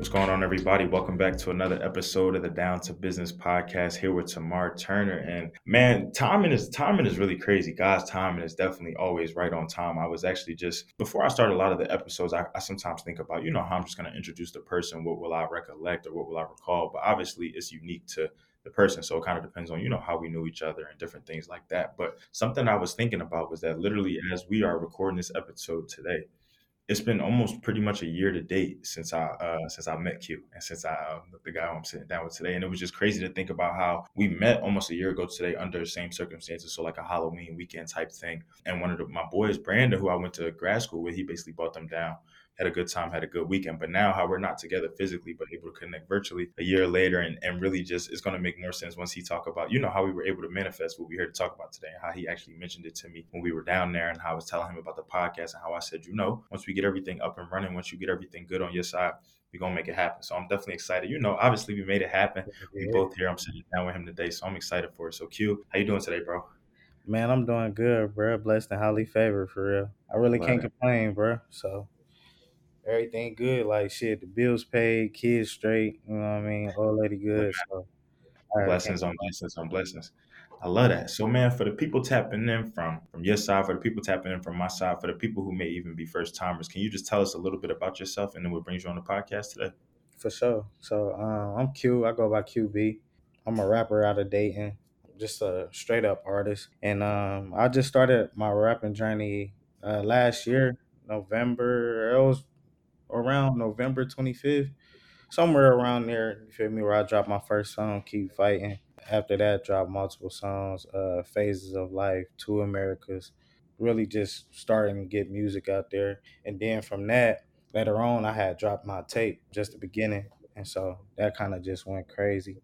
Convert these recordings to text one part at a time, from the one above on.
What's going on, everybody? Welcome back to another episode of the Down to Business podcast. Here with Tamar Turner, and man, timing is timing is really crazy. God's timing is definitely always right on time. I was actually just before I start a lot of the episodes, I, I sometimes think about you know how I'm just going to introduce the person. What will I recollect or what will I recall? But obviously, it's unique to the person. So it kind of depends on, you know, how we knew each other and different things like that. But something I was thinking about was that literally as we are recording this episode today, it's been almost pretty much a year to date since I uh, since I met Q and since I uh, the guy who I'm sitting down with today, and it was just crazy to think about how we met almost a year ago today under the same circumstances, so like a Halloween weekend type thing. And one of the, my boys, Brandon, who I went to grad school with, he basically brought them down had a good time, had a good weekend. But now, how we're not together physically, but able to connect virtually a year later, and, and really just it's going to make more sense once he talk about, you know, how we were able to manifest what we here to talk about today, and how he actually mentioned it to me when we were down there, and how I was telling him about the podcast, and how I said, you know, once we get everything up and running, once you get everything good on your side, we're gonna make it happen. So I'm definitely excited. You know, obviously we made it happen. We both here. I'm sitting down with him today, so I'm excited for it. So Q, how you doing today, bro? Man, I'm doing good, bro. Blessed and highly favored for real. I really can't complain, bro. So everything good. Like shit, the bills paid, kids straight. You know what I mean? Old lady good. So blessings on blessings on blessings. I love that. So, man, for the people tapping in from from your side, for the people tapping in from my side, for the people who may even be first timers, can you just tell us a little bit about yourself and then what brings you on the podcast today? For sure. So, um, I'm Q. I go by QB. I'm a rapper out of Dayton, just a straight up artist, and um, I just started my rapping journey uh, last year, November. It was around November 25th, somewhere around there. You feel me? Where I dropped my first song, "Keep Fighting." After that, dropped multiple songs, uh, "Phases of Life," "Two Americas." Really, just starting to get music out there, and then from that, later on, I had dropped my tape, just the beginning, and so that kind of just went crazy,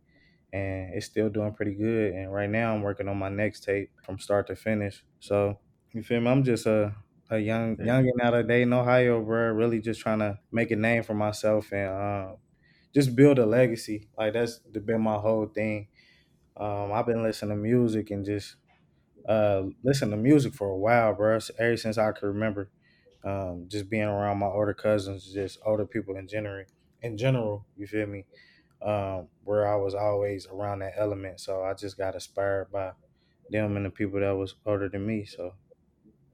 and it's still doing pretty good. And right now, I'm working on my next tape from start to finish. So you feel me? I'm just a a young youngin out of Dayton, Ohio, bro. Really just trying to make a name for myself and uh, just build a legacy. Like that's been my whole thing. Um, I've been listening to music and just uh, listen to music for a while, bro. Ever since I could remember, um, just being around my older cousins, just older people in general. In general, you feel me? Um, where I was always around that element, so I just got inspired by them and the people that was older than me. So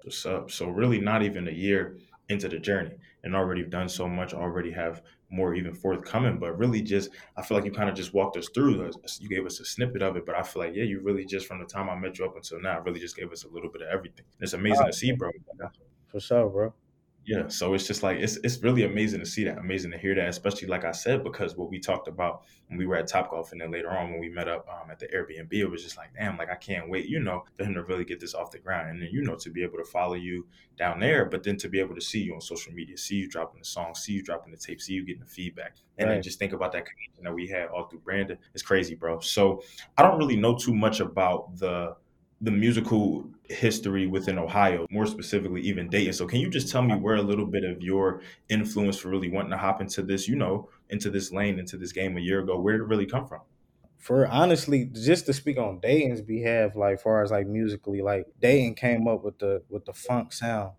What's up? So really not even a year into the journey and already done so much, already have more even forthcoming, but really just I feel like you kind of just walked us through you gave us a snippet of it, but I feel like yeah, you really just from the time I met you up until now, really just gave us a little bit of everything. It's amazing to see, bro. For sure, bro. Yeah, so it's just like it's it's really amazing to see that, amazing to hear that, especially like I said, because what we talked about when we were at Top Golf, and then later on when we met up um, at the Airbnb, it was just like, damn, like I can't wait, you know, for him to really get this off the ground, and then you know to be able to follow you down there, but then to be able to see you on social media, see you dropping the song, see you dropping the tape, see you getting the feedback, and right. then just think about that connection that we had all through Brandon. It's crazy, bro. So I don't really know too much about the the musical history within Ohio, more specifically even Dayton. So can you just tell me where a little bit of your influence for really wanting to hop into this, you know, into this lane, into this game a year ago, where did it really come from? For honestly, just to speak on Dayton's behalf, like far as like musically, like Dayton came up with the with the funk sound.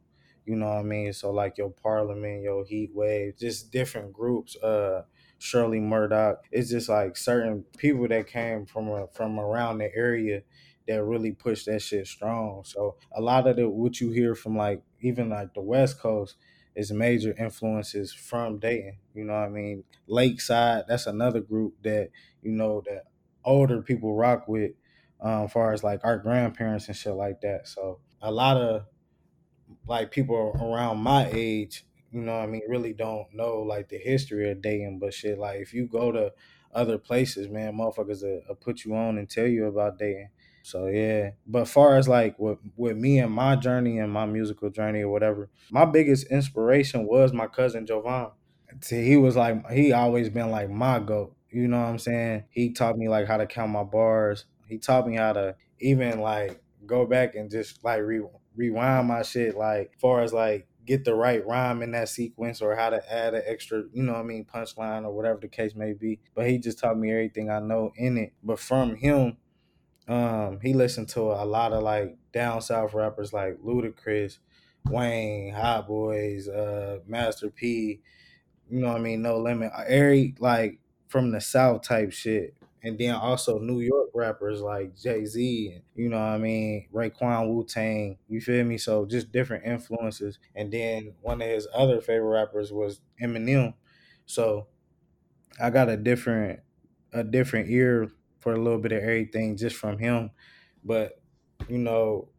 You know what I mean? So like your Parliament, your Heat Wave, just different groups. Uh Shirley Murdock. It's just like certain people that came from a, from around the area that really push that shit strong. So a lot of the what you hear from like even like the West Coast is major influences from Dayton. You know what I mean? Lakeside, that's another group that, you know, that older people rock with, um, far as like our grandparents and shit like that. So a lot of like people around my age, you know what I mean, really don't know like the history of Dayton. But shit, like if you go to other places, man, motherfuckers will, will put you on and tell you about Dayton. So yeah, but far as like with with me and my journey and my musical journey or whatever, my biggest inspiration was my cousin Jovan. He was like he always been like my goat. You know what I'm saying? He taught me like how to count my bars. He taught me how to even like go back and just like re- rewind my shit. Like far as like get the right rhyme in that sequence or how to add an extra, you know what I mean, punchline or whatever the case may be. But he just taught me everything I know in it. But from him, um, he listened to a lot of like down south rappers like Ludacris, Wayne, Hot Boys, uh, Master P, you know what I mean, no limit. Every like from the South type shit. And then also New York rappers like Jay Z, you know what I mean, Raekwon Wu Tang, you feel me? So just different influences. And then one of his other favorite rappers was Eminem. So I got a different a different ear for a little bit of everything just from him. But you know,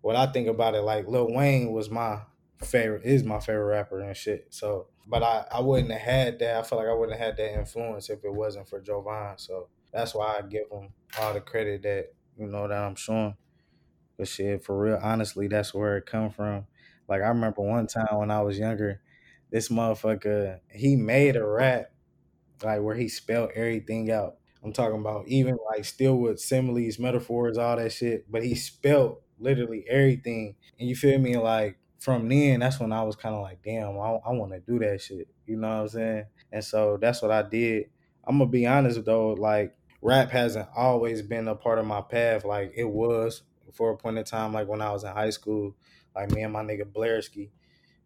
what I think about it, like Lil Wayne was my favorite, is my favorite rapper and shit. So, but I, I wouldn't have had that. I feel like I wouldn't have had that influence if it wasn't for Jovan. So that's why I give him all the credit that you know that I'm showing. But shit, for real, honestly, that's where it come from. Like I remember one time when I was younger, this motherfucker he made a rap like where he spelled everything out. I'm talking about even like still with similes, metaphors, all that shit, but he spelt literally everything. And you feel me? Like from then, that's when I was kind of like, damn, I, I want to do that shit. You know what I'm saying? And so that's what I did. I'm gonna be honest though, like rap hasn't always been a part of my path. Like it was for a point in time, like when I was in high school, like me and my nigga Blairski,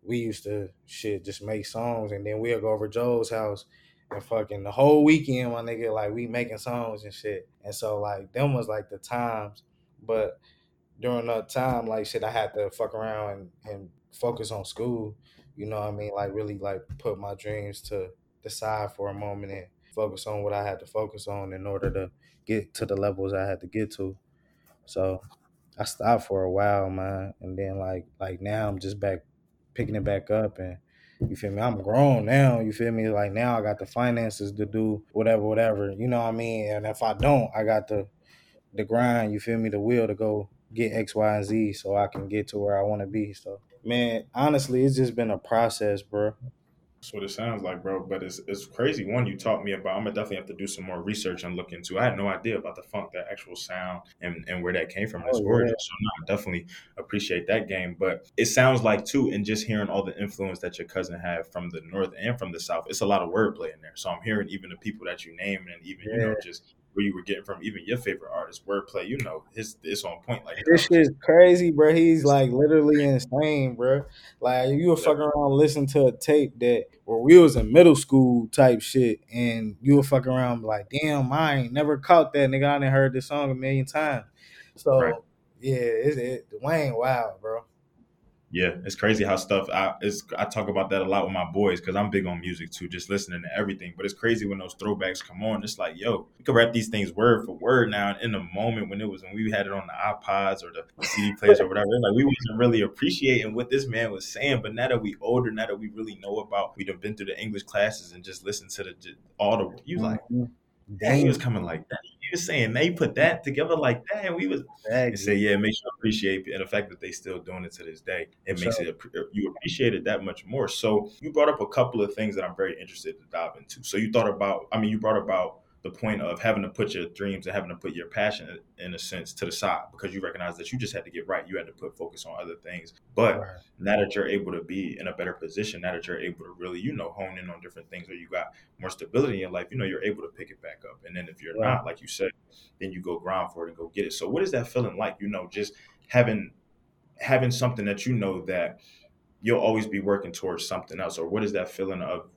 we used to shit just make songs and then we'll go over Joe's house and fucking the whole weekend, my nigga, like we making songs and shit. And so like them was like the times. But during that time, like shit, I had to fuck around and, and focus on school. You know what I mean? Like really like put my dreams to the side for a moment and focus on what I had to focus on in order to get to the levels I had to get to. So I stopped for a while, man, and then like like now I'm just back picking it back up and you feel me? I'm grown now. You feel me? Like now I got the finances to do whatever, whatever. You know what I mean? And if I don't, I got the the grind. You feel me? The will to go get X, Y, and Z, so I can get to where I want to be. So, man, honestly, it's just been a process, bro. That's what it sounds like, bro. But it's it's crazy. One you taught me about. I'm gonna definitely have to do some more research and look into. I had no idea about the funk, that actual sound, and, and where that came from, its Oh origin. yeah, So no, I definitely appreciate that game. But it sounds like too, and just hearing all the influence that your cousin had from the north and from the south, it's a lot of wordplay in there. So I'm hearing even the people that you name, and even you know just where you were getting from, even your favorite artist, wordplay. You know, his it's on point like This shit's crazy, bro. He's like literally insane, bro. Like you were Yeah, fucking around listening to a tape that where we was in middle school type shit, and you were fucking around like, damn, I ain't never caught that nigga. I done heard this song a million times. right. So yeah, it's it, Dwayne, wow, bro. Yeah, it's crazy how stuff I it's I talk about that a lot with my boys because I'm big on music too, just listening to everything. But it's crazy when those throwbacks come on. It's like, yo, we can rap these things word for word now. And in the moment when it was when we had it on the iPods or the CD players or whatever, like we wasn't really appreciating what this man was saying. But now that we older, now that we really know about, we've been through the English classes and just listened to the all the you like, Mhm. yeah, he was coming like that. Was saying they put that together like that, and we was and say, yeah, it makes you appreciate, and the fact that they still doing it to this day, it makes sure. it uh, you appreciate it that much more. So you brought up a couple of things that I'm very interested to dive into. So you thought about, I mean, you brought about the point of having to put your dreams and having to put your passion in a sense to the side because you recognize that you just had to get right. You had to put focus on other things. But Right, now that you're able to be in a better position, now that you're able to really, you know, hone in on different things or you got more stability in your life, you know, you're able to pick it back up. And then if you're right. not, like you said, then you go grind for it and go get it. So what is that feeling like? You know, just having having something that you know that you'll always be working towards something else, or what is that feeling of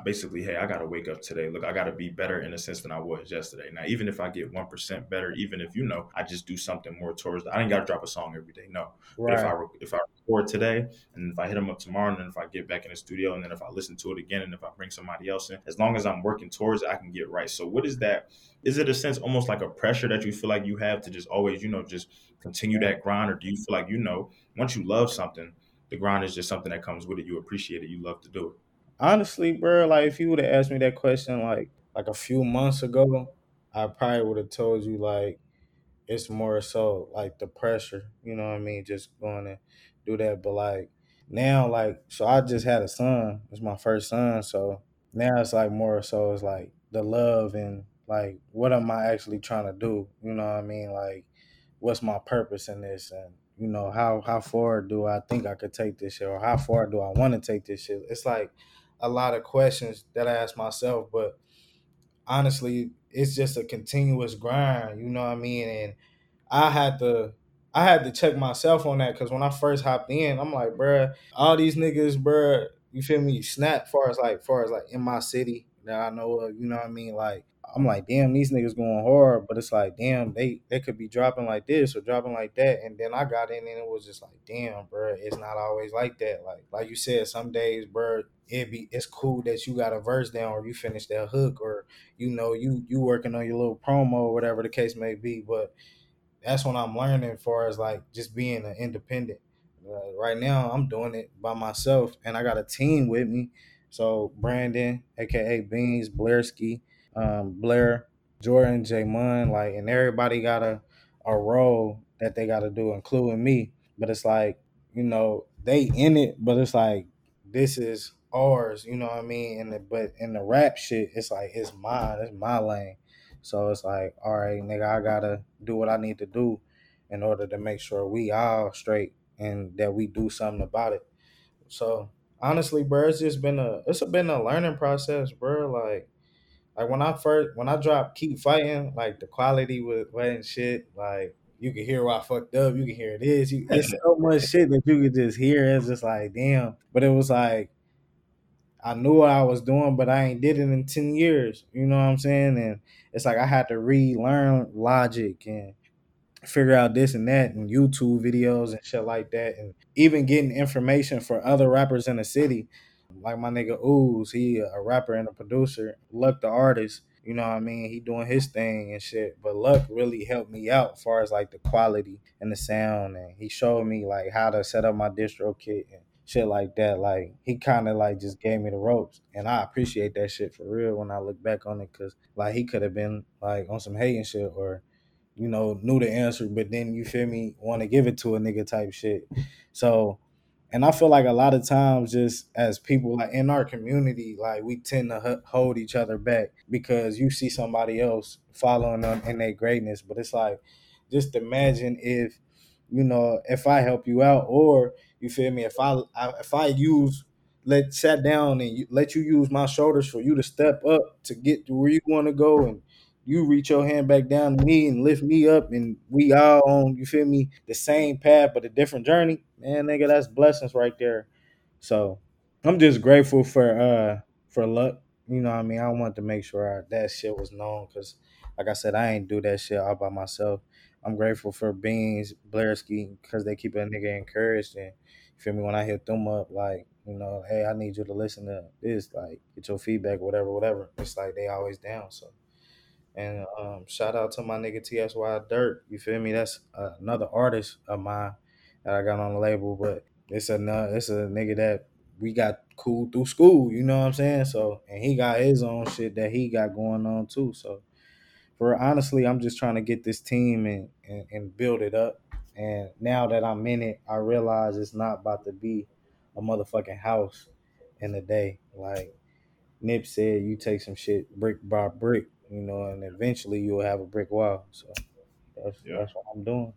basically, hey, I got to wake up today. Look, I got to be better in a sense than I was yesterday. Now, even if I get one percent better, even if you know I just do something more towards, I ain't got to drop a song every day. No, but if I if I record today, and if I hit them up tomorrow, and then if I get back in the studio, and then if I listen to it again, and if I bring somebody else in, as long as I'm working towards it, I can get right. So, what is that? Is it a sense almost like a pressure that you feel like you have to just always, you know, just continue that grind, or do you feel like you know once you love something, the grind is just something that comes with it. You appreciate it. You love to do it. Honestly, bro, like if you would have asked me that question like like a few months ago, I probably would have told you like it's more so like the pressure, you know what I mean, just going to do that. But like now, like so I just had a son. It's my first son, so now it's like more so it's like the love and like what am I actually trying to do? You know what I mean? Like what's my purpose in this and you know how how far do I think I could take this shit or how far do I want to take this shit? It's like a lot of questions that I ask myself, but honestly, it's just a continuous grind, you know what I mean? And I had to I had to check myself on that because when I first hopped in, I'm like, bruh, all these niggas, bruh, you feel me, snap far as like far as like in my city that I know of, you know what I mean? Like I'm like, damn, these niggas going hard, but it's like, damn, they they could be dropping like this or dropping like that. And then I got in and it was just like, damn, bro, it's not always like that. Like like you said, some days, bro, it be it's cool that you got a verse down or you finish that hook or you know you you working on your little promo or whatever the case may be. But that's what I'm learning as far as like just being an independent. Uh, right now, I'm doing it by myself, and I got a team with me. So Brandon, aka Beans, Blairski, um, Blair, Jordan, J Mun, like, and everybody got a a role that they got to do, including me. But it's like, you know, they in it, but it's like this is ours, you know what I mean? And the, but in the rap shit, it's like it's mine, it's my lane. So it's like, all right, nigga, I gotta do what I need to do in order to make sure we all straight and that we do something about it. So honestly, bro, it's just been a it's been a learning process, bro. Like like when I first when I dropped keep fighting, like the quality was wasn't shit. Like you can hear why I fucked up, you can hear this. You, it's so much shit that you could just hear. It's just like damn. But it was like I knew what I was doing, but I ain't did it in ten years. You know what I'm saying? And it's like I had to relearn logic and figure out this and that and YouTube videos and shit like that, and even getting information for other rappers in the city, like my nigga Ooze, he a rapper and a producer. Luck the artist, you know what I mean? He doing his thing and shit. But Luck really helped me out as far as like the quality and the sound, and he showed me like how to set up my DistroKid and shit like that. Like he kind of like just gave me the ropes, and I appreciate that shit for real when I look back on it, cause like he could have been like on some hating shit or you know, knew the answer, but then you feel me, want to give it to a nigga type shit. So, and I feel like a lot of times, just as people like in our community, like we tend to hold each other back because you see somebody else following them in their greatness. But it's like, just imagine if, you know, if I help you out, or you feel me, if I, I if I use let sat down and let you use my shoulders for you to step up to get to where you want to go and you reach your hand back down to me and lift me up and we all on you feel me the same path but a different journey man nigga that's blessings right there. So i'm just grateful for uh for luck you know what i mean? I want to make sure I, that shit was known because like i said i ain't do that shit all by myself. I'm grateful for beans blairski because they keep a nigga encouraged and you feel me when i hit them up like you know hey i need you to listen to this like get your feedback whatever whatever. It's like they always down so and um, shout out to my nigga TSY Dirt. You feel me? That's uh, another artist of mine that I got on the label, but it's a it's a nigga that we got cool through school. You know what I'm saying? So and he got his own shit that he got going on too. So for honestly, I'm just trying to get this team and, and, and build it up. And now that I'm in it, I realize it's not about to be a motherfucking house in a day. Like Nip said, you take some shit brick by brick you know, and eventually you'll have a brick wall. So that's yeah. that's what I'm doing.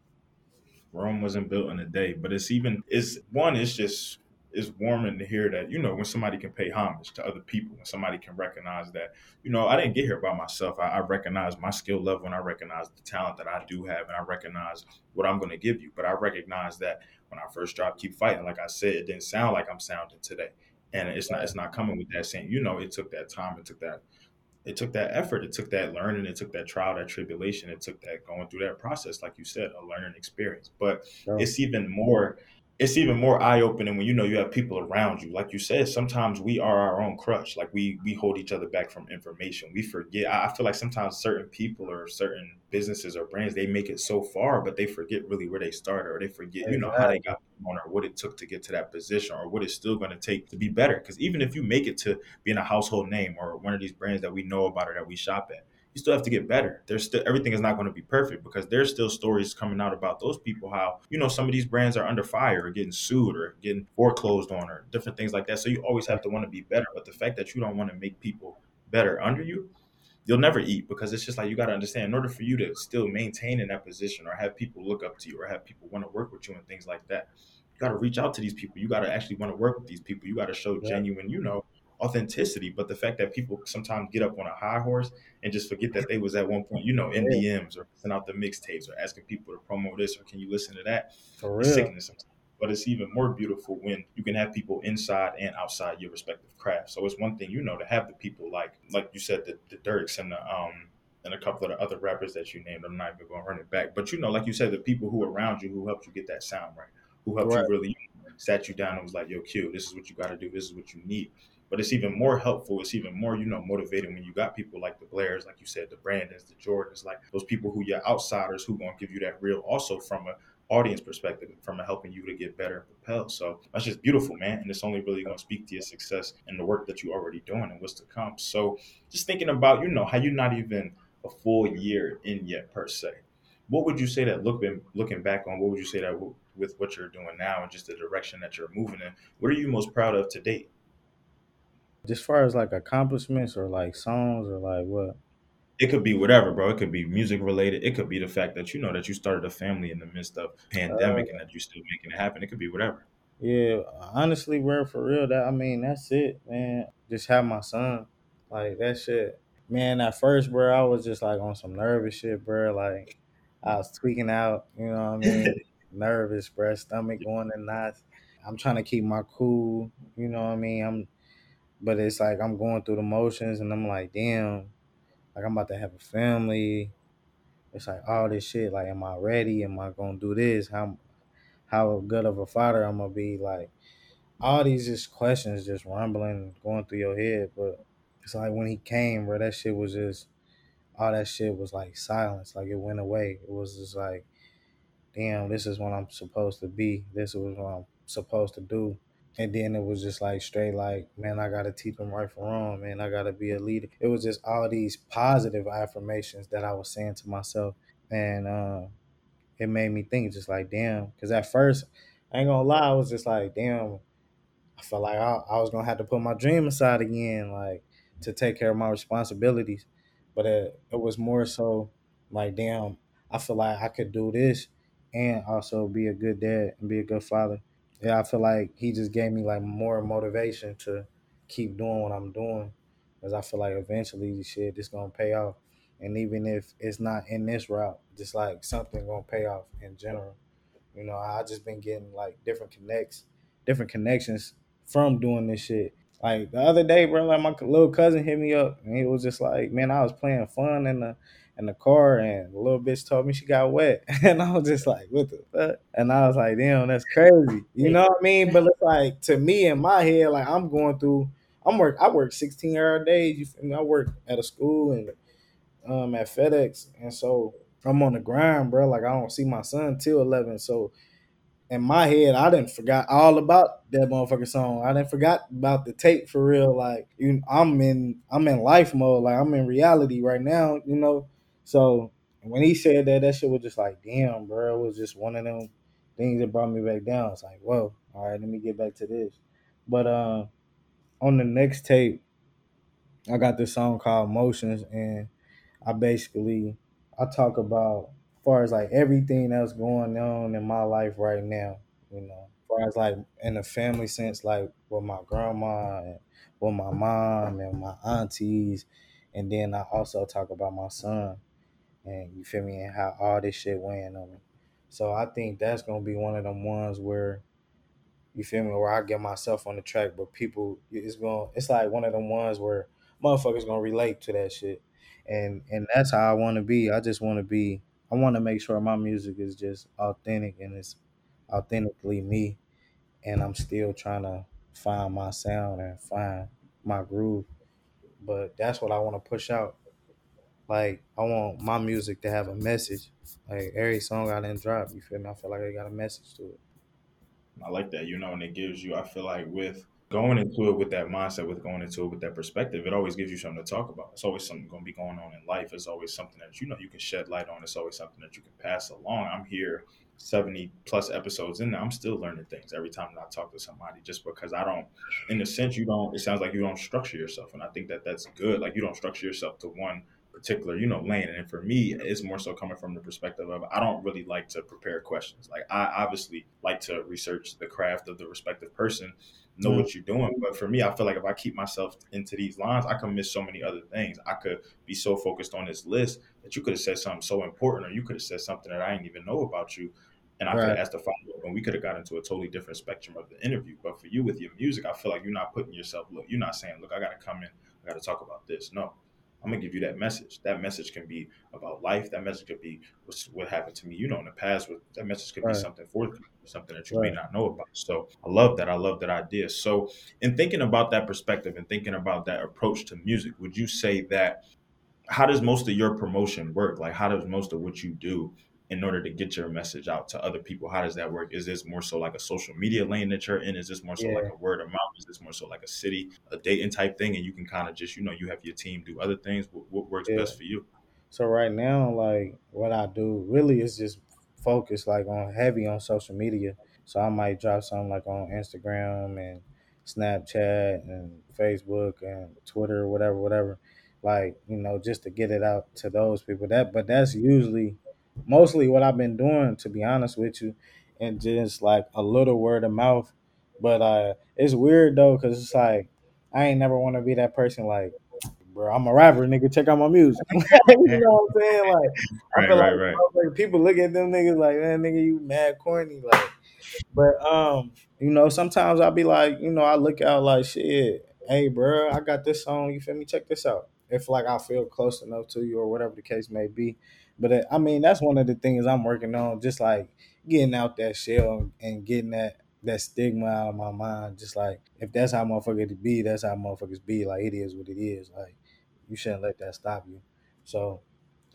Rome wasn't built in a day, but it's even it's one. It's just it's warming to hear that you know when somebody can pay homage to other people, when somebody can recognize that you know I didn't get here by myself. I, I recognize my skill level, and I recognize the talent that I do have, and I recognize what I'm going to give you. But I recognize that when I first dropped, keep fighting. Like I said, it didn't sound like I'm sounding today, and it's not it's not coming with that same. You know, it took that time, it took that it took that effort, it took that learning, it took that trial, that tribulation, it took that going through that process, like you said, a learning experience. But sure. it's even more it's even more eye opening when you know you have people around you. Like you said, sometimes we are our own crutch. Like we we hold each other back from information. We forget. I feel like sometimes certain people or certain businesses or brands they make it so far, but they forget really where they started, or they forget exactly. you know how they got on, or what it took to get to that position, or what it's still going to take to be better. Because even if you make it to being a household name or one of these brands that we know about or that we shop at, you still have to get better. There's still everything is not going to be perfect because there's still stories coming out about those people how you know some of these brands are under fire or getting sued or getting foreclosed on or different things like that. So you always have to want to be better. But the fact that you don't want to make people better under you, you'll never eat because it's just like you got to understand in order for you to still maintain in that position or have people look up to you or have people want to work with you and things like that you got to reach out to these people you got to actually want to work with these people you got to show yeah. genuine you know authenticity. But the fact that people sometimes get up on a high horse and just forget that they was at one point, you know, in DMs or send out the mixtapes or asking people to promote this or can you listen to that? For real. Sickness. but it's even more beautiful when you can have people inside and outside your respective craft. So it's one thing, you know, to have the people like like you said, the, the Durks and the um and a couple of the other rappers that you named. I'm not even going to run it back, but you know, like you said, the people who around you who helped you get that sound right, who helped right. you really sat you down and was like, "Yo, Q, this is what you got to do. This is what you need." But it's even more helpful. It's even more, you know, motivating when you got people like the Blairs, like you said, the Brandons, the Jordans, like those people who you're outsiders who gonna give you that real, also from a audience perspective, from a helping you to get better and propel. So that's just beautiful, man. And it's only really gonna speak to your success and the work that you're already doing and what's to come. So just thinking about, you know, how you're not even a full year in yet per se. What would you say that looking looking back on? What would you say that with what you're doing now and just the direction that you're moving in? What are you most proud of to date? As far as like accomplishments or like songs or like what? It could be whatever, bro. It could be music related. It could be the fact that you know that you started a family in the midst of pandemic uh, and that you're still making it happen. It could be whatever. Yeah, honestly, bro, for real, that I mean, that's it, man. Just have my son, like that shit. Man, at first, bro, I was just like on some nervous shit, bro. Like I was tweaking out, you know what I mean? nervous, bro. Stomach going in knots. I'm trying to keep my cool, you know what I mean? I'm but it's like I'm going through the motions and I'm like, damn, like I'm about to have a family. It's like all this shit. Like, am I ready? Am I gonna do this? How how good of a father I'm gonna be? Like all these just questions just rumbling going through your head. But it's like when he came, bro, that shit was just all that shit was like silence. Like it went away. It was just like, damn, this is what I'm supposed to be. This is what I'm supposed to do. And then it was just like straight like, man, I gotta teach them right from wrong, man. I gotta be a leader. It was just all these positive affirmations that I was saying to myself. And uh, it made me think just like, damn, because at first, I ain't gonna lie, I was just like, damn, I felt like I, I was gonna have to put my dream aside again, like to take care of my responsibilities. But it, it was more so like, damn, I feel like I could do this and also be a good dad and be a good father yeah, I feel like he just gave me like more motivation to keep doing what I'm doing, because I feel like eventually this shit this gonna pay off, and even if it's not in this route, just like something gonna pay off in general. You know, I just been getting like different connects, different connections from doing this shit. Like the other day, bro, like my little cousin hit me up, and he was just like, "Man, I was playing fun in the in the car, and the little bitch told me she got wet, and I was just like, "What the fuck?" And I was like, "Damn, that's crazy." You know what I mean? But it's like to me in my head, like I'm going through. I'm work. I work 16 hour days. You feel me? I work at a school and um at FedEx, and so I'm on the grind, bro. Like I don't see my son till 11, so in my head, I didn't forgot all about that motherfucker song. I didn't forgot about the tape for real. Like you, I'm in I'm in life mode. Like I'm in reality right now. You know, so when he said that, that shit was just like, damn, bro. It was just one of them things that brought me back down. It's like, whoa, all right, let me get back to this. But uh, on the next tape, I got this song called Motions, and I basically I talk about as far as like everything that's going on in my life right now. You know, as far as like in the family sense, like with my grandma and with my mom and my aunties, and then I also talk about my son and you feel me, and how all this shit weighing on me. So I think that's gonna be one of them ones where you feel me, where I get myself on the track, but people it's going it's like one of them ones where motherfuckers gonna relate to that shit. And and that's how I wanna be. I just wanna be I wanna make sure my music is just authentic and it's authentically me and I'm still trying to find my sound and find my groove. But that's what I want to push out like I want my music to have a message. Like every song I didn't drop, you feel me? I feel like I got a message to it. I like that, you know, and it gives you. I feel like with going into it with that mindset, with going into it with that perspective, it always gives you something to talk about. It's always something going to be going on in life. It's always something that you know you can shed light on. It's always something that you can pass along. I'm here 70 plus episodes in I'm still learning things every time I talk to somebody just because I don't, in a sense, you don't, it sounds like you don't structure yourself. And I think that that's good. Like you don't structure yourself to one particular, you know, lane. And for me, it's more so coming from the perspective of I don't really like to prepare questions. Like I obviously like to research the craft of the respective person, know mm-hmm. what you're doing. But for me, I feel like if I keep myself into these lines, I can miss so many other things. I could be so focused on this list that you could have said something so important, or you could have said something that I didn't even know about you. and I could Right. have asked a follow up, and we could have got into a totally different spectrum of the interview. But for you with your music, I feel like you're not putting yourself. Look, you're not saying, "Look, I got to come in, I got to talk about this." No, I'm gonna give you that message. That message can be about life. That message could be what's, what happened to me. You know, in the past, that message could be something for you, something that you may not know about. So I love that. I love that idea. So in thinking about that perspective and thinking about that approach to music, would you say that how does most of your promotion work? Like, how does most of what you do in order to get your message out to other people? How does that work? Is this more so like a social media lane that you're in? Is this more so like a word of mouth? Is this more so like a city, a Dayton type thing? And you can kind of just, you know, you have your team do other things. What, what works Yeah. best for you? So right now, like what I do really is just focus like on heavy on social media. So I might drop something like on Instagram and Snapchat and Facebook and Twitter, whatever, whatever. Like, you know, just to get it out to those people. That but that's usually mostly what I've been doing, to be honest with you. And just like a little word of mouth. But uh it's weird though, cause it's like I ain't never want to be that person like bro, I'm a rapper, nigga. Check out my music. you know what I'm saying? Like, I Right, feel like, right, right. like people look at them niggas like, man, nigga, you mad corny. Like, but um, you know, sometimes I'll be like, you know, I look out like, shit, hey, bro, I got this song. You feel me? Check this out. If like I feel close enough to you or whatever the case may be. But uh, I mean, that's one of the things I'm working on, just like getting out that shell and getting that that stigma out of my mind. Just like if that's how motherfuckers be, that's how motherfuckers be. Like it is what it is. Like you shouldn't let that stop you. So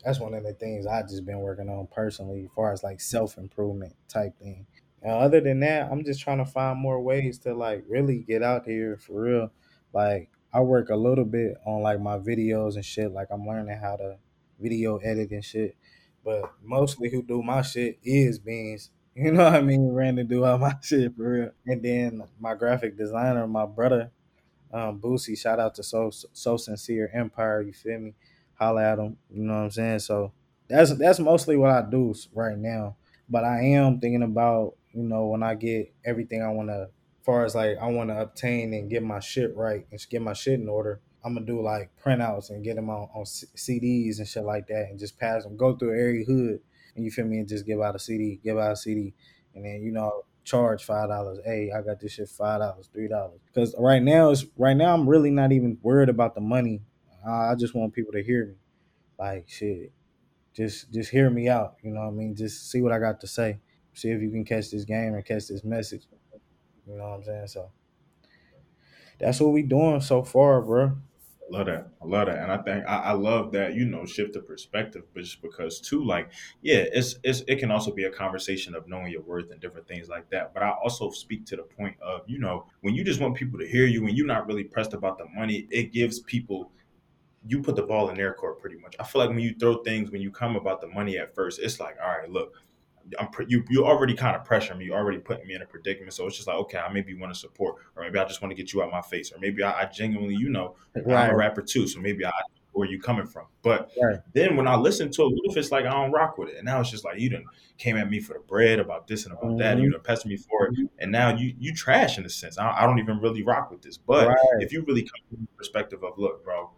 that's one of the things I just been working on personally, as far as like self improvement type thing. Uh, other than that, I'm just trying to find more ways to like really get out here for real. Like I work a little bit on like my videos and shit. Like I'm learning how to video edit and shit. But mostly who do my shit is Beans. You know what I mean? Ran to do all my shit for real. And then my graphic designer, my brother, um, Boosie, shout out to So So Sincere Empire. You feel me? Holla at him. You know what I'm saying? So that's that's mostly what I do right now. But I am thinking about you know when I get everything I want to, far as like I want to obtain and get my shit right and get my shit in order. I'm gonna do like printouts and get them on, on C- CDs and shit like that, and just pass them. Go through every hood, and you feel me, and just give out a CD, give out a CD, and then you know charge five dollars. Hey, I got this shit five dollars, three dollars. Because right now it's right now I'm really not even worried about the money. Uh, I just want people to hear me. Like shit, just just hear me out. You know what I mean? Just see what I got to say. See if you can catch this game and catch this message. You know what I'm saying? So that's what we doing so far, bro. Love that. I love that. And I think I, I love that, you know, shift the perspective, but just because too, like, yeah, it's it's it can also be a conversation of knowing your worth and different things like that. But I also speak to the point of, you know, when you just want people to hear you and you're not really pressed about the money, it gives people you put the ball in their court pretty much. I feel like when you throw things, when you come about the money at first, it's like, all right, look, I'm pre- you you already kind of pressure me. You already putting me in a predicament. So it's just like, okay, I maybe want to support, or maybe I just want to get you out my face, or maybe I, I genuinely, you know, I'm a rapper too, so maybe I where you coming from. But right. then when I listen to it, what if it's like I don't rock with it? And now it's just like you done came at me for the bread about this and about that, and you mm-hmm. done pestered me for it, mm-hmm. and now you you trash in a sense. I, I don't even really rock with this. But Right. if you really come from the perspective of, look, bro,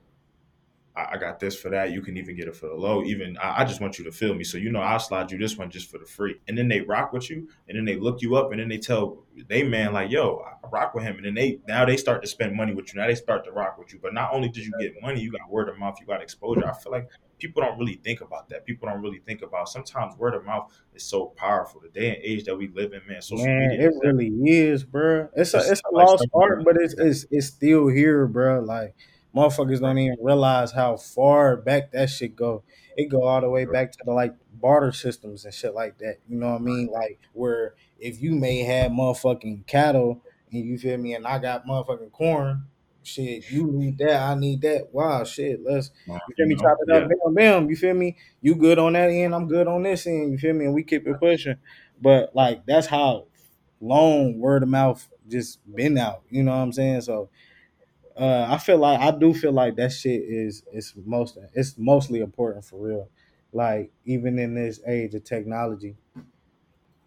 I, I got this for that. You can even get it for the low. Even I, I just want you to feel me. So you know I'll slide you this one just for the free. And then they rock with you, and then they look you up, and then they tell they man like, yo, I rock with him. And then they now they start to spend money with you. Now they start to rock with you. But not only did you get money, you got word of mouth, you got exposure. I feel like people don't really think about that. People don't really think about sometimes word of mouth is so powerful. The day and age that we live in, man, social Man, media it really is, bro. It's a It's it's a like lost art, but it's it's it's still here, bro. Like motherfuckers don't even realize how far back that shit go. It go all the way back to the like barter systems and shit like that. You know what I mean? Like where if you may have motherfucking cattle and you feel me, and I got motherfucking corn. Shit, you need that, I need that. Wow, shit, let's you feel me, chop it up, bam, bam. You feel me? You good on that end, I'm good on this end. You feel me? And we keep it pushing. But like that's how long word of mouth just been out. You know what I'm saying? So uh, I feel like I do feel like that shit is is most it's mostly important for real. Like even in this age of technology.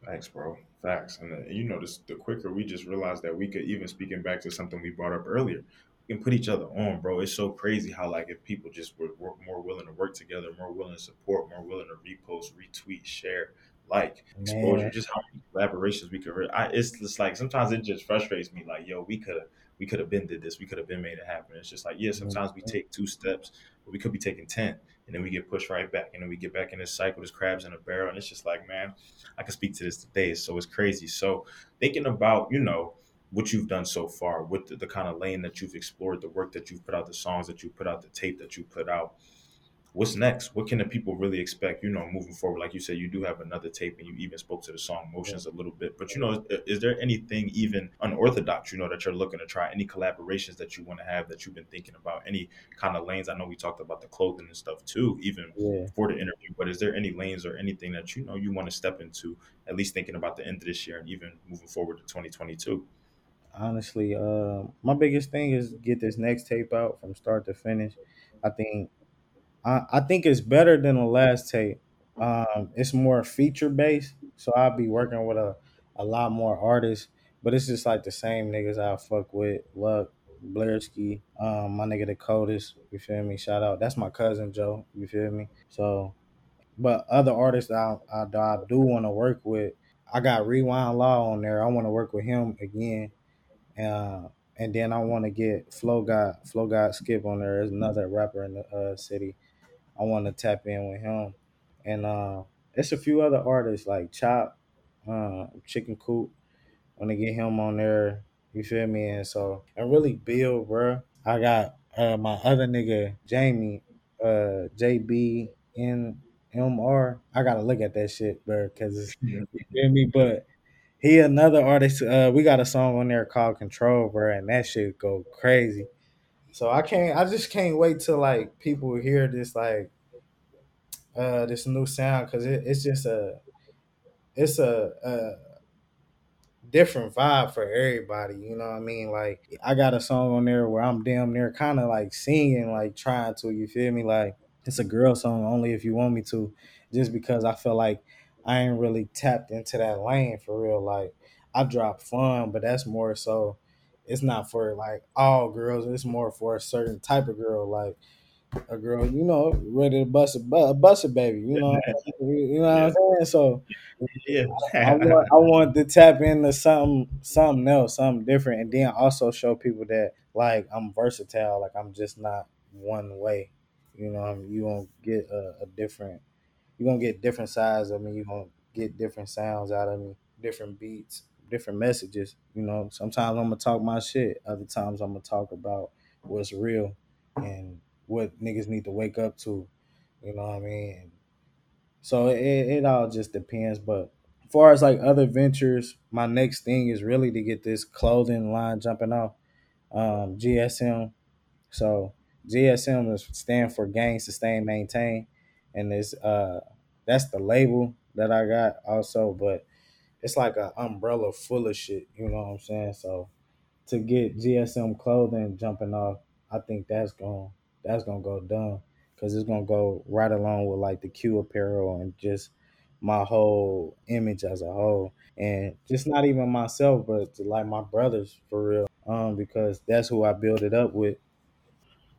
Thanks, bro. Facts. And, uh, you know, this, the quicker we just realized that we could, even speaking back to something we brought up earlier, we can put each other on, bro. It's so crazy how, like, if people just were, were more willing to work together, more willing to support, more willing to repost, retweet, share, like exposure, Man, just how many collaborations we could. Re- I, it's just like sometimes it just frustrates me. Like, yo, we could have we could have been did this. We could have been made it happen. It's just like, yeah, mm-hmm. sometimes we take two steps, but we could be taking ten, and then we get pushed right back, and then we get back in this cycle. There's crabs in a barrel, and it's just like, man, I can speak to this today. So it's crazy. So thinking about, you know what you've done so far with the, the kind of lane that you've explored the work that you've put out the songs that you put out the tape that you put out what's next? What can the people really expect? You know, moving forward, like you said, you do have another tape, and you even spoke to the song "Motions" a little bit. But you know, is, is, there anything even unorthodox? You know, that you're looking to try? Any collaborations that you want to have that you've been thinking about? Any kind of lanes? I know we talked about the clothing and stuff too, even yeah. for the interview. But is there any lanes or anything that you know you want to step into? At least thinking about the end of this year and even moving forward to 2022. Honestly, uh, my biggest thing is get this next tape out from start to finish. I think I, think it's better than the last tape. Um, it's more feature based, so I'll be working with a, a lot more artists. But it's just like the same niggas I fuck with. Luck, Blairski, um, my nigga the coldest. You feel me? Shout out. That's my cousin Joe. You feel me? So, but other artists I I, I do want to work with. I got Rewind Law on there. I want to work with him again. Uh, and then I want to get Flow God, Flow God Skip on there. There's another rapper in the uh, city. I want to tap in with him, and uh, it's a few other artists like Chop, uh, Chicken Coop. Want to get him on there. You feel me? And so and really build, bro. I got uh, my other nigga Jamie, uh, JB NMR. I gotta look at that shit, bro, because you feel me. But he another artist. Uh, we got a song on there called Control, bro, and that shit go crazy. So I can't. I just can't wait till like people hear this like uh this new sound because it, it's just a it's a, a different vibe for everybody. You know what I mean? Like I got a song on there where I'm damn near kind of like singing, like trying to. You feel me? Like it's a girl song only if you want me to, just because I feel like I ain't really tapped into that lane for real. Like I drop fun, but that's more so. It's not for like all girls. It's more for a certain type of girl. Like a girl, you know, ready to bust a, bust a baby, you know, you know what I'm saying. So yeah, I want I want to tap into something something else, something different, and then also show people that like I'm versatile, like I'm just not one way. You know, um, you gonna get a, a different, you're gonna get different sides of me. You're gonna get different sounds out of me, different beats, different messages. You know, sometimes I'm gonna talk my shit. Other times I'm gonna talk about what's real and what niggas need to wake up to. You know what I mean? So it, it all just depends. But as far as like other ventures, my next thing is really to get this clothing line jumping off. Um, GSM. So GSM is stand for Gain, Sustain, Maintain, and it's uh that's the label that I got also. But it's like an umbrella full of shit. You know what I'm saying? So to get GSM clothing jumping off, I think that's going that's gonna go dumb because it's gonna go right along with like the Q apparel and just my whole image as a whole, and just not even myself, but like my brothers for real. Um, because that's who I build it up with.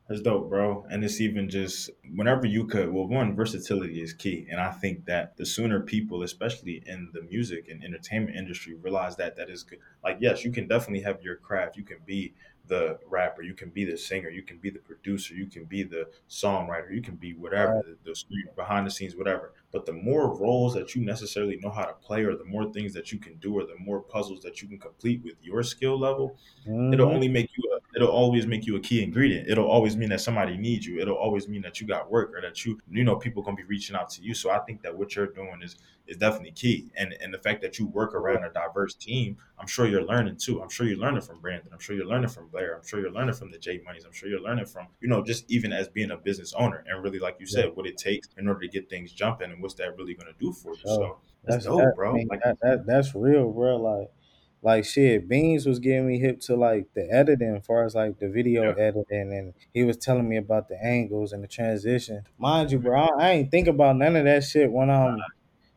That's dope, bro. And it's even just whenever you could, well, one, versatility is key. And I think that the sooner people, especially in the music and entertainment industry, realize that that is good. Like, yes, you can definitely have your craft. You can be the rapper, you can be the singer, you can be the producer, you can be the songwriter, you can be whatever, the, the behind the scenes, whatever. But the more roles that you necessarily know how to play, or the more things that you can do, or the more puzzles that you can complete with your skill level, it'll Mm-hmm. only make you it'll always make you a key ingredient. It'll always mean that somebody needs you. It'll always mean that you got work or that you you know people gonna be reaching out to you. So I think that what you're doing is is definitely key. And and the fact that you work around a diverse team, I'm sure you're learning too. I'm sure you're learning from Brandon. I'm sure you're learning from Blair. I'm sure you're learning from the J Monies. I'm sure you're learning from, you know, just even as being a business owner and really like you Yeah, said, what it takes in order to get things jumping and what's that really gonna do for you. So that's That's that. dope, I bro. mean, Like that, that that's real, bro. Like, like shit. Beans was getting me hip to like the editing, as far as like the video yeah. editing, and he was telling me about the angles and the transition. Mind you, bro, I, I ain't think about none of that shit when I'm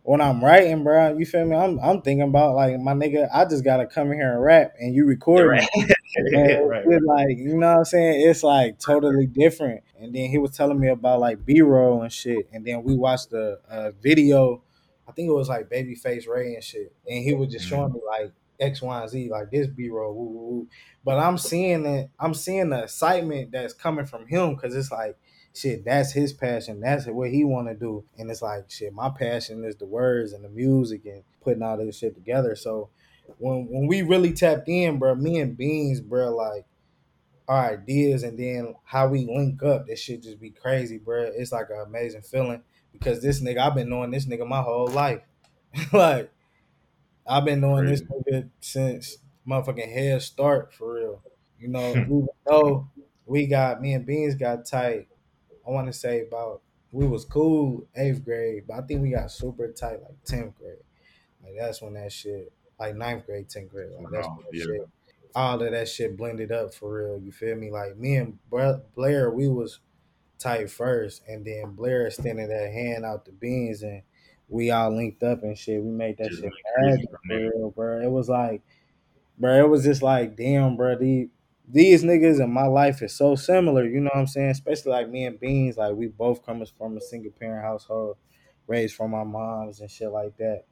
when I'm writing, bro. You feel me? I'm I'm thinking about like my nigga. I just gotta come in here and rap, and you record right. me. And right, right. like you know what I'm saying? It's like totally different. And then he was telling me about like B roll and shit. And then we watched the uh, video. I think it was like Babyface Ray and shit, and he was just Mm-hmm. showing me like X, Y, and Z, like this B roll. But I'm seeing it. I'm seeing the excitement that's coming from him because it's like shit. That's his passion. That's what he want to do. And it's like shit. My passion is the words and the music and putting all this shit together. So when when we really tapped in, bro, me and Beans, bro, like our ideas and then how we link up, this shit just be crazy, bro. It's like an amazing feeling because this nigga, I've been knowing this nigga my whole life. like I've been knowing this Crazy. nigga since motherfucking head start for real. You know, even though we got me and Beans got tight. I want to say about we was cool eighth grade, but I think we got super tight like tenth grade. Like that's when that shit, like ninth grade, tenth grade, like that's Wow, when oh, that yeah. shit, all of that shit blended up for real. You feel me? Like me and Blair, we was tight first, and then Blair extended that hand out the beans, and we all linked up and shit. We made that Just shit magic real, bro. It was like, bro, it was just like, damn, bro, these these niggas in my life is so similar. You know what I'm saying? Especially like me and Beans, like we both come from a single parent household, raised from our moms and shit like that.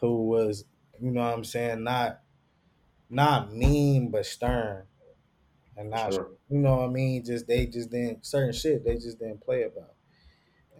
Who was, you know what I'm saying, not not mean but stern and not Sure. you know what I mean. Just they just didn't certain shit they just didn't play about.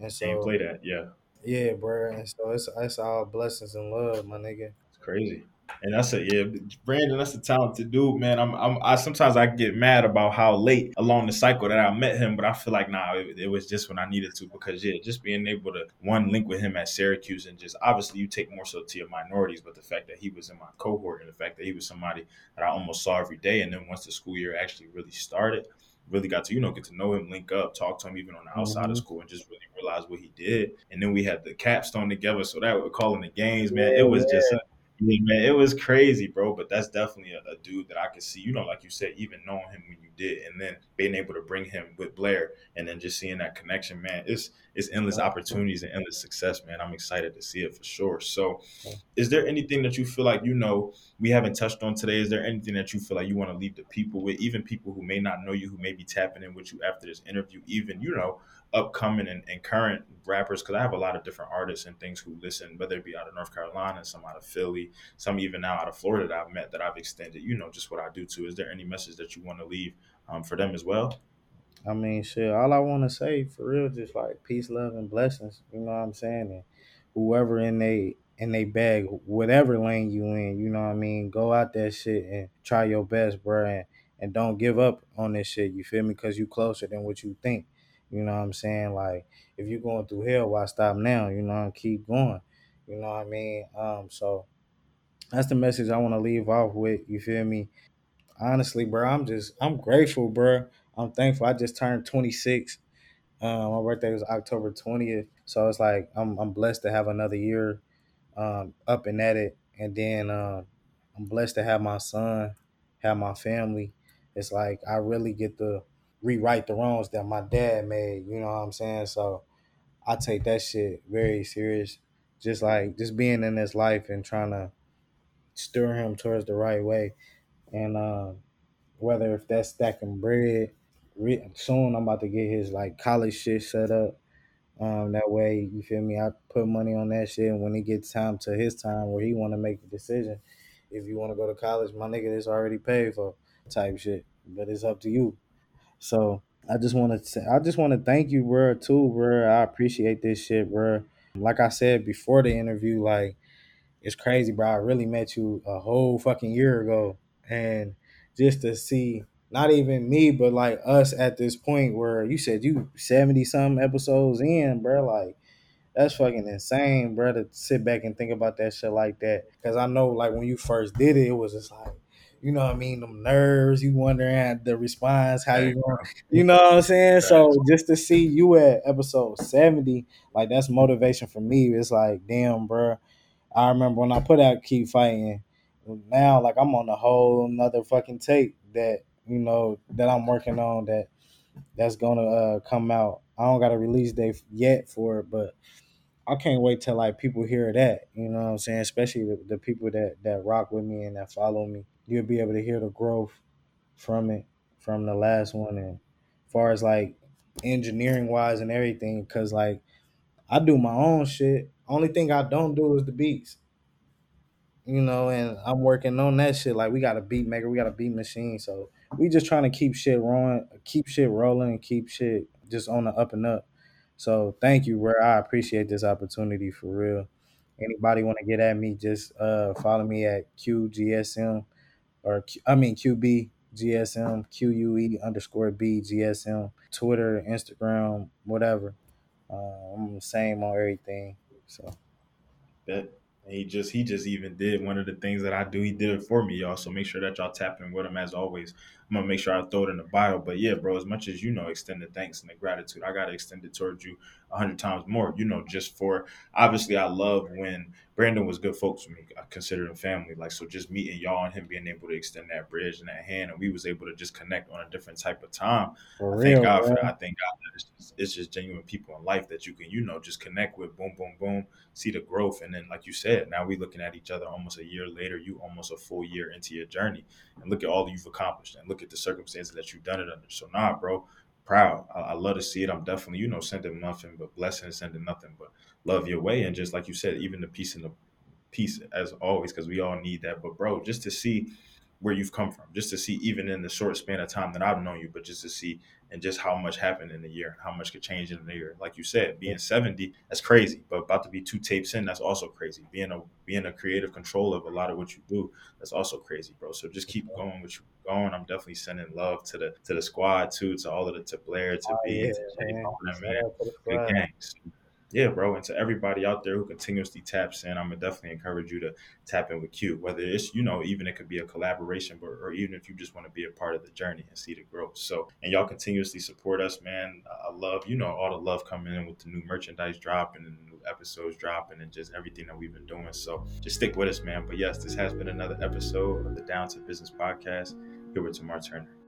And so play that. Yeah. Yeah, bro. And so it's it's all blessings and love, my nigga. It's crazy. And that's a yeah, Brandon. That's a talented dude, man. I'm, I'm, I sometimes I get mad about how late along the cycle that I met him, but I feel like nah, it, it was just when I needed to because yeah, just being able to one link with him at Syracuse and just obviously you take more so to your minorities, but the fact that he was in my cohort and the fact that he was somebody that I almost saw every day, and then once the school year actually really started, really got to you know get to know him, link up, talk to him even on the outside Mhm. of school, and just really realize what he did. And then we had the capstone together, so that we're calling the games, man. It was just a man, it was crazy, bro. But that's definitely a, a dude that I could see, you know, like you said, even knowing him when you did, and then being able to bring him with Blair, and then just seeing that connection, man. It's it's endless opportunities and endless success, man. I'm excited to see it for sure. So, is there anything that you feel like you know we haven't touched on today? Is there anything that you feel like you want to leave the people with, even people who may not know you, who may be tapping in with you after this interview, even you know upcoming and, and current rappers because I have a lot of different artists and things who listen, whether it be out of North Carolina, some out of Philly, some even now out of Florida that I've met that I've extended, you know, just what I do too. Is there any message that you want to leave um, for them as well? I mean, shit. All I want to say for real, just like peace, love, and blessings. You know what I'm saying? And whoever in they in they bag, whatever lane you in, you know what I mean. Go out that shit and try your best, bro, and, and don't give up on this shit. You feel me? Because you closer than what you think. You know what I'm saying? Like if you're going through hell, why stop now? You know, keep going. You know what I mean? Um, so that's the message I want to leave off with. You feel me? Honestly, bro, I'm just I'm grateful, bro. I'm thankful. I just turned 26. Um, my birthday was October 20th, so it's like I'm I'm blessed to have another year um, up and at it, and then um, I'm blessed to have my son, have my family. It's like I really get to rewrite the wrongs that my dad made. You know what I'm saying? So I take that shit very serious. Just like just being in this life and trying to steer him towards the right way, and um, whether if that's stacking bread. Re- soon I'm about to get his like college shit set up. Um, that way, you feel me? I put money on that shit, and when it gets time to his time where he want to make the decision, if you want to go to college, my nigga, it's already paid for, type shit. But it's up to you. So I just want to, say, I just want to thank you, bro, too, bro. I appreciate this shit, bro. Like I said before the interview, like it's crazy, bro. I really met you a whole fucking year ago, and just to see not even me, but like us at this point where you said you seventy some episodes in, bro. Like that's fucking insane, bro. To sit back and think about that shit like that, because I know like when you first did it, it was just like. You know what I mean? Them nerves, you wondering at the response, how you going you know what I'm saying? So just to see you at episode 70, like that's motivation for me. It's like, damn, bro. I remember when I put out Keep Fighting. Now, like I'm on a whole another fucking tape that you know that I'm working on that that's gonna uh, come out. I don't got a release date yet for it, but I can't wait till like people hear that. You know what I'm saying? Especially the, the people that that rock with me and that follow me. You'll be able to hear the growth from it from the last one, and far as like engineering wise and everything, because like I do my own shit Only thing I don't do is the beats. You know, and I'm working on that shit. Like we got a beat maker, we got a beat machine. So we just trying to keep shit rolling, keep shit rolling, and keep shit just on the up and up. So thank you, bro. I appreciate this opportunity for real. Anybody want to get at me, just uh follow me at QGSM or Q, I mean QB GSM QUE underscore B GSM Twitter, Instagram, whatever. Uh, I'm the same on everything. So Bet. He just he just even did one of the things that I do. He did it for me, y'all. So make sure that y'all tap in with him as always. I'm gonna make sure I throw it in the bio. But yeah, bro, as much as you know, extended thanks and the gratitude, I gotta extend it towards you a hundred times more. You know, just for obviously I love when Brandon was good folks for me. Uh, I consider him family. Like so just meeting y'all and him being able to extend that bridge and that hand and we was able to just connect on a different type of time. for I thank real, God for that. I thank God that it's just, it's just genuine people in life that you can, you know, just connect with, boom, boom, boom, see the growth. And then, like you said, now we looking at each other almost a year later, you almost a full year into your journey. And look at all you've accomplished and look at the circumstances that you've done it under. So, nah, bro, proud. I, I love to see it. I'm definitely, you know, sending nothing but blessings, sending nothing but love your way. And just like you said, even the peace and the peace as always, because we all need that. But, bro, just to see where you've come from, just to see even in the short span of time that I've known you, but just to see and just how much happened in a year and how much could change in a year. Like you said, being 70, that's crazy. But about to be two tapes in, that's also crazy. Being a being a creative control of a lot of what you do, that's also crazy, bro. So just keep going what you're going. I'm definitely sending love to the to the squad too, to all of the to Blair, to Oh B, yeah, to Jay, man. all of them, Shout man. out the Good gangs. Yeah, bro, and to everybody out there who continuously taps in, I'm gonna definitely encourage you to tap in with Q. Whether it's you know even it could be a collaboration, but or even if you just want to be a part of the journey and see the growth. So and y'all continuously support us, man. I love you know all the love coming in with the new merchandise dropping and the new episodes dropping and just everything that we've been doing. So just stick with us, man. But yes, this has been another episode of the Down to Business podcast. Here with Tamar Turner.